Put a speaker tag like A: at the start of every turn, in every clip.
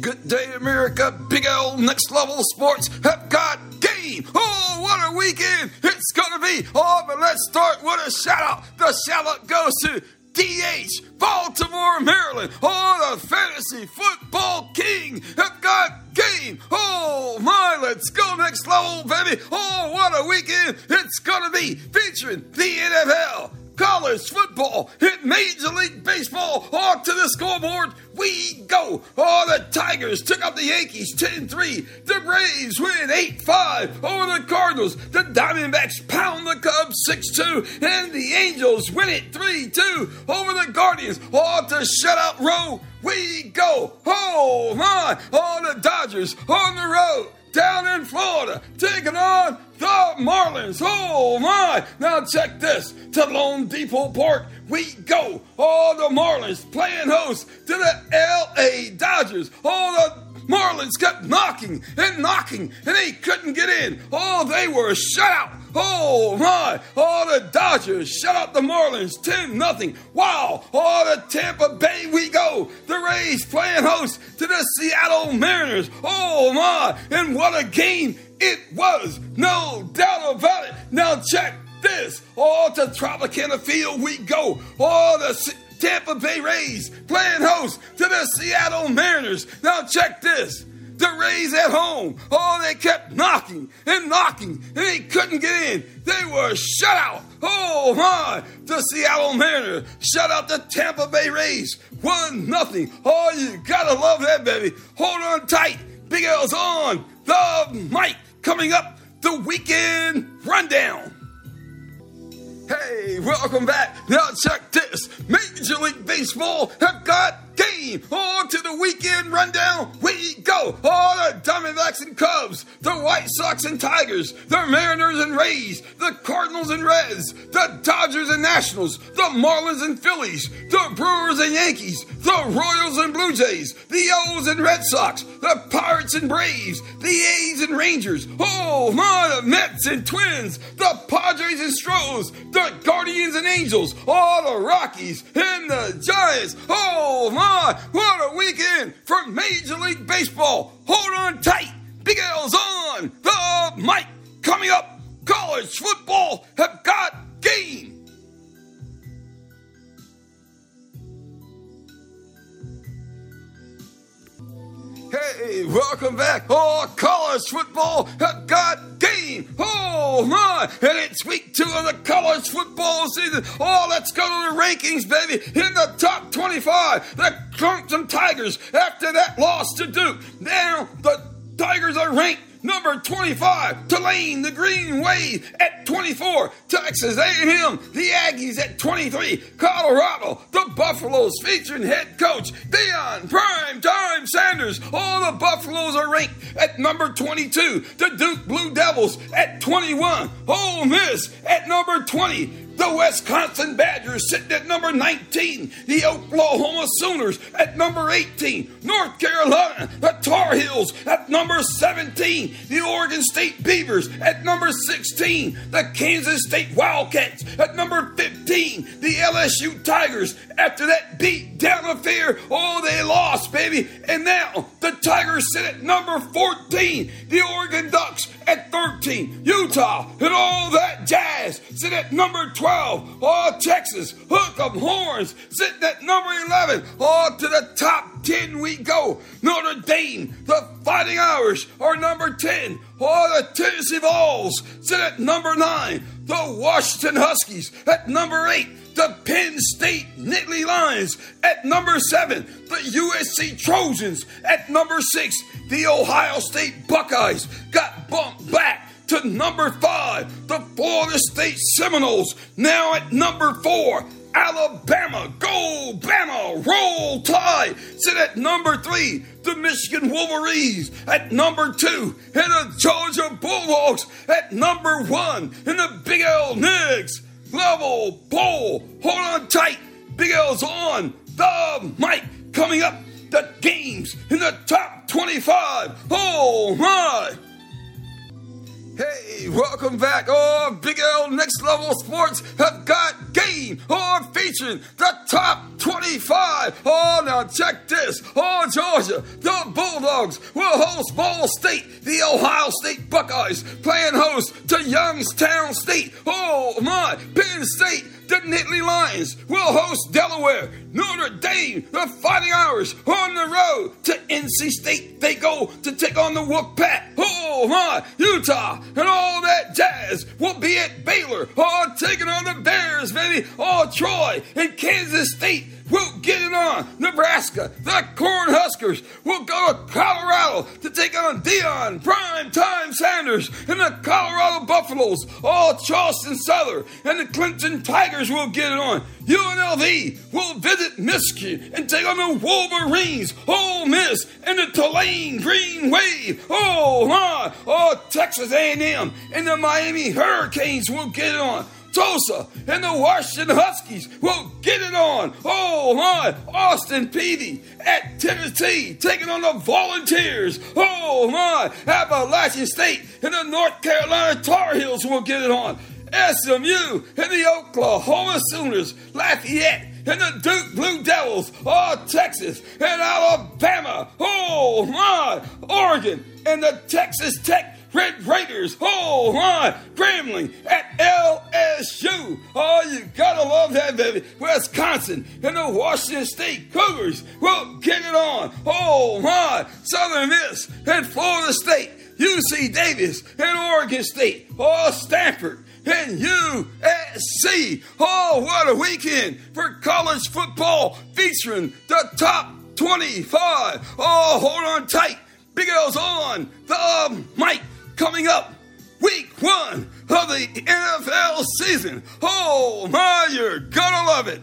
A: Good day, America. Big L Next Level Sports have got game. Oh, what a weekend it's going to be. Oh, but let's start with a shout out. The shout out goes to DH, Baltimore, Maryland. Oh, the fantasy football king have got game. Oh, my, let's go next level, baby. Oh, what a weekend it's to be featuring the NFL college football, hit Major League Baseball, on to the scoreboard we go. Oh, the Tigers took out the Yankees 10 3. The Braves win 8 5 over the Cardinals. The Diamondbacks pound the Cubs 6 2. And the Angels win it 3 2 over the Guardians. Oh, to shutout row we go. Oh, my. Oh, the Dodgers on the road down in Florida, taking on the Marlins. Oh my! Now check this. To loanDepot Park we go. All the Marlins playing host to the LA Dodgers. All the Marlins kept knocking and knocking, and they couldn't get in. Oh, they were shut out. Oh my! Oh, the Dodgers shut out the Marlins 10 nothing. Wow! Oh, the Tampa Bay we go. The Rays playing host to the Seattle Mariners. Oh my! And what a game it was! No doubt about it. Now check this. All Oh, to Tropicana Field we go. Oh, the Tampa Bay Rays playing host to the Seattle Mariners. Now check this. The Rays at home. Oh, they kept knocking and knocking and they couldn't get in. They were shut out. Oh my! The Seattle Mariners shut out the Tampa Bay Rays. One nothing. Oh, you gotta love that, baby. Hold on tight. Big L's on the mic. Coming up, the weekend rundown. Hey, welcome back. Now check this. Major League Baseball have got game. On to the weekend rundown. We go. All the Diamondbacks and Cubs, the White Sox and Tigers, the Mariners and Rays, the Cardinals and Reds, the Dodgers and Nationals, the Marlins and Phillies, the Brewers and Yankees, the Royals and Blue Jays, the O's and Red Sox, the Pirates and Braves, the A's and Rangers. Oh my, the Mets and Twins, the Padres and Stros, the Guardians and Angels, all the Rockies and the Giants. Oh my my, what a weekend for Major League Baseball. Hold on tight. Big L's on the mic. Coming up, college football have got game. Hey, welcome back. Oh, college football got game. Oh my! And it's week two of the college football season. Oh, let's go to the rankings, baby. In the top 25, the Clemson Tigers. After that loss to Duke, now the Tigers are ranked Number 25, Tulane, the Green Wave at 24. Texas A&M, the Aggies at 23. Colorado, the Buffaloes featuring head coach Deion Prime Time Sanders. All the Buffaloes are ranked at number 22. The Duke Blue Devils at 21. Ole Miss at number 20. The Wisconsin Badgers sitting at number 19. The Oklahoma Sooners at number 18. North Carolina, the Tar Heels at number 17. The Oregon State Beavers at number 16. The Kansas State Wildcats at number 15. The LSU Tigers, after that beat down affair, oh, they lost, baby. And now the Tigers sit at number 14. The Oregon Ducks at 13. Utah and all that jazz sit at number 12. all Texas, hook 'em horns, sitting at number 11. all to the top 10 we go. Notre Dame, the Fighting Irish are number 10. All the Tennessee Vols sit at number 9. The Washington Huskies at number 8. The Penn State Nittany Lions at number 7. The USC Trojans at number 6. The Ohio State Buckeyes got bumped back to number 5. The Florida State Seminoles now at number 4. Alabama, go Bama, roll tide, sit at number three. The Michigan Wolverines at number two, and the Georgia Bulldogs at number one, and the Big L Next level bowl, Hold on tight, Big L's on the mic. Coming up, the games in the top 25. Oh my! Hey, welcome back. Oh, Big L Next Level Sports have got game. Oh, featuring the top 25. Oh, now check this. Oh, Georgia, the Bulldogs will host Ball State. The Ohio State Buckeyes playing host to Youngstown State. Oh my, Penn State the Nittany Lions will host Delaware. Notre Dame, the Fighting Irish, on the road to NC State. They go to take on the Wolfpack. Oh my, Utah and all that jazz will be at Baylor. Oh, taking on the Bears, baby. Oh, Troy and Kansas State will get it on. Nebraska, the Cornhuskers will go to Colorado to take on Deion Prime Time Sanders and the Colorado Buffaloes. All Charleston Southern and the Clemson Tigers will get it on. UNLV will visit Michigan and take on the Wolverines, Ole Miss, and the Tulane Green Wave. Oh my! Oh, Texas A&M and the Miami Hurricanes will get it on. Tulsa and the Washington Huskies will get it on. Oh my, Austin Peay at Tennessee taking on the Volunteers. Oh my, Appalachian State and the North Carolina Tar Heels will get it on. SMU and the Oklahoma Sooners, Lafayette and the Duke Blue Devils, oh, Texas and Alabama, oh my, Oregon and the Texas Tech Red Raiders, oh my, Grambling at LSU. Oh, you gotta love that, baby. Wisconsin and the Washington State Cougars will get it on. Oh my, Southern Miss and Florida State, UC Davis and Oregon State. Oh, Stanford and USC. Oh, what a weekend for college football featuring the top 25. Oh, hold on tight. Big L's on the mic coming up. Week one of the NFL season. Oh my, you're gonna love it.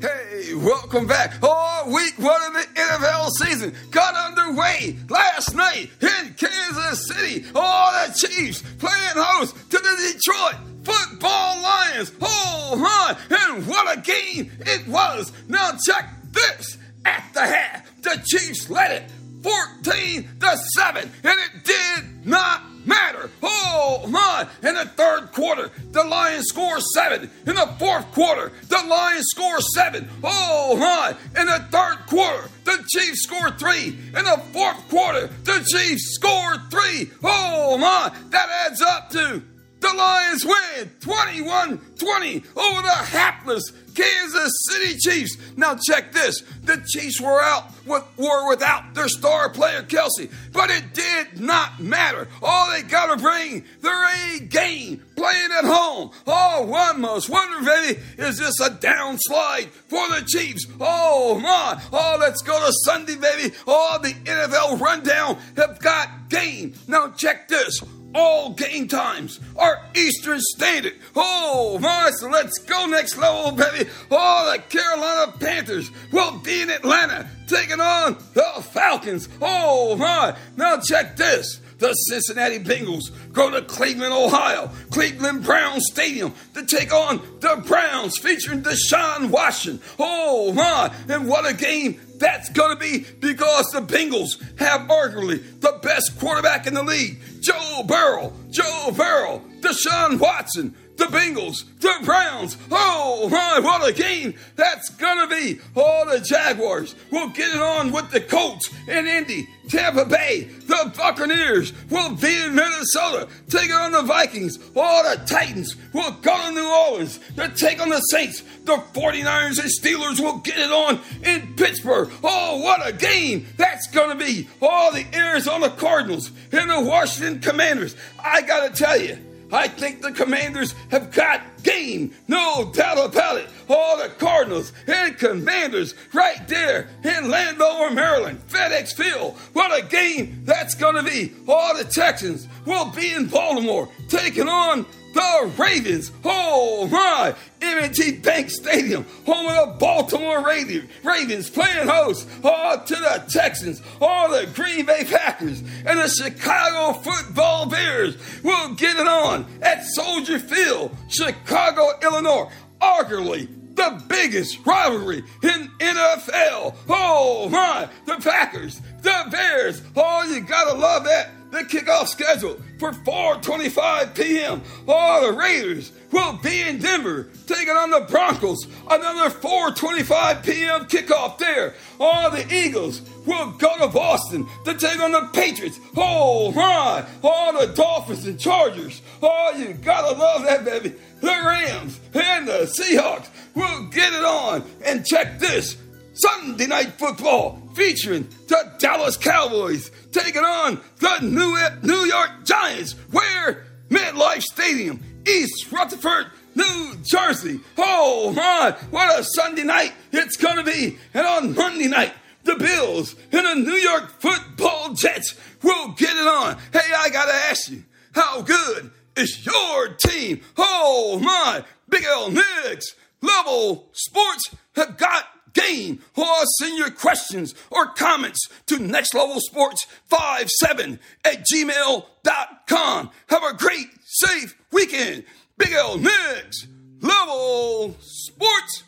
A: Hey, welcome back. Oh, week one of the NFL season got underway last night in Kansas City. Oh, the Chiefs playing host to the Detroit football Lions. Oh my, and what a game it was. Now check this. At the half, the Chiefs led it 14 to 7, and it did not matter. Oh my! In the third quarter, the Lions score seven. In the fourth quarter, the Lions score seven. Oh my! In the third quarter, the Chiefs score three. In the fourth quarter, the Chiefs score three. Oh my! That adds up to the Lions win 21 20 over the hapless Kansas City Chiefs. Now, check this the Chiefs were out with, were without their star player Kelce, but it did not matter. All they got to bring their A game playing at home. Oh, one most wonder, baby, is this a downslide for the Chiefs? Oh, my. Oh, let's go to Sunday, baby. Oh, the NFL rundown have got game. Now, check this all game times are Eastern Standard. Oh my, so let's go next level, baby. Oh, the Carolina Panthers will be in Atlanta taking on the Falcons. Oh my, now check this. The Cincinnati Bengals go to Cleveland, Ohio, Cleveland Browns Stadium to take on the Browns featuring Deshaun Watson. Oh my, and what a game that's going to be because the Bengals have arguably the best quarterback in the league. Joe Burrow, Joe Burrow, Deshaun Watson, the Bengals, the Browns. Oh my, what a game that's gonna be. All oh, the Jaguars will get it on with the Colts in Indy. Tampa Bay, the Buccaneers will be in Minnesota, taking on the Vikings. All oh, the Titans will go to New Orleans to take on the Saints. The 49ers and Steelers will get it on in Pittsburgh. Oh, what a game that's going to be. All oh, the Arizona Cardinals and the Washington Commanders. I got to tell you, I think the Commanders have got game, no doubt about it. All the Cardinals and Commanders right there in Landover, Maryland, FedEx Field. What a game that's going to be. All the Texans will be in Baltimore taking on the Ravens. Oh my! M&T Bank Stadium, home of the Baltimore Ravens, playing host to the Texans, all the Green Bay Packers, and the Chicago Football Bears We'll get it on at Soldier Field, Chicago, Illinois. Arguably the biggest rivalry in NFL. Oh my, the Packers, the Bears. Oh, you gotta love that the kickoff schedule for 4:25 p.m. All the Raiders will be in Denver taking on the Broncos. Another 4:25 p.m. kickoff there. All the Eagles will go to Boston to take on the Patriots. Oh my! All the Dolphins and Chargers. Oh, you gotta love that baby. The Rams and the Seahawks will get it on. And check this. Sunday night football featuring the Dallas Cowboys taking on the New New York Giants. Where? MetLife Stadium, East Rutherford, New Jersey. Oh my, what a Sunday night it's gonna be. And on Monday night, the Bills and the New York football Jets will get it on. Hey, I gotta ask you, how good is your team? Oh my, Big L Next, Level Sports have got game or send your questions or comments to next level sports 57 at gmail.com. Have a great, safe weekend. Big L Next, Level Sports.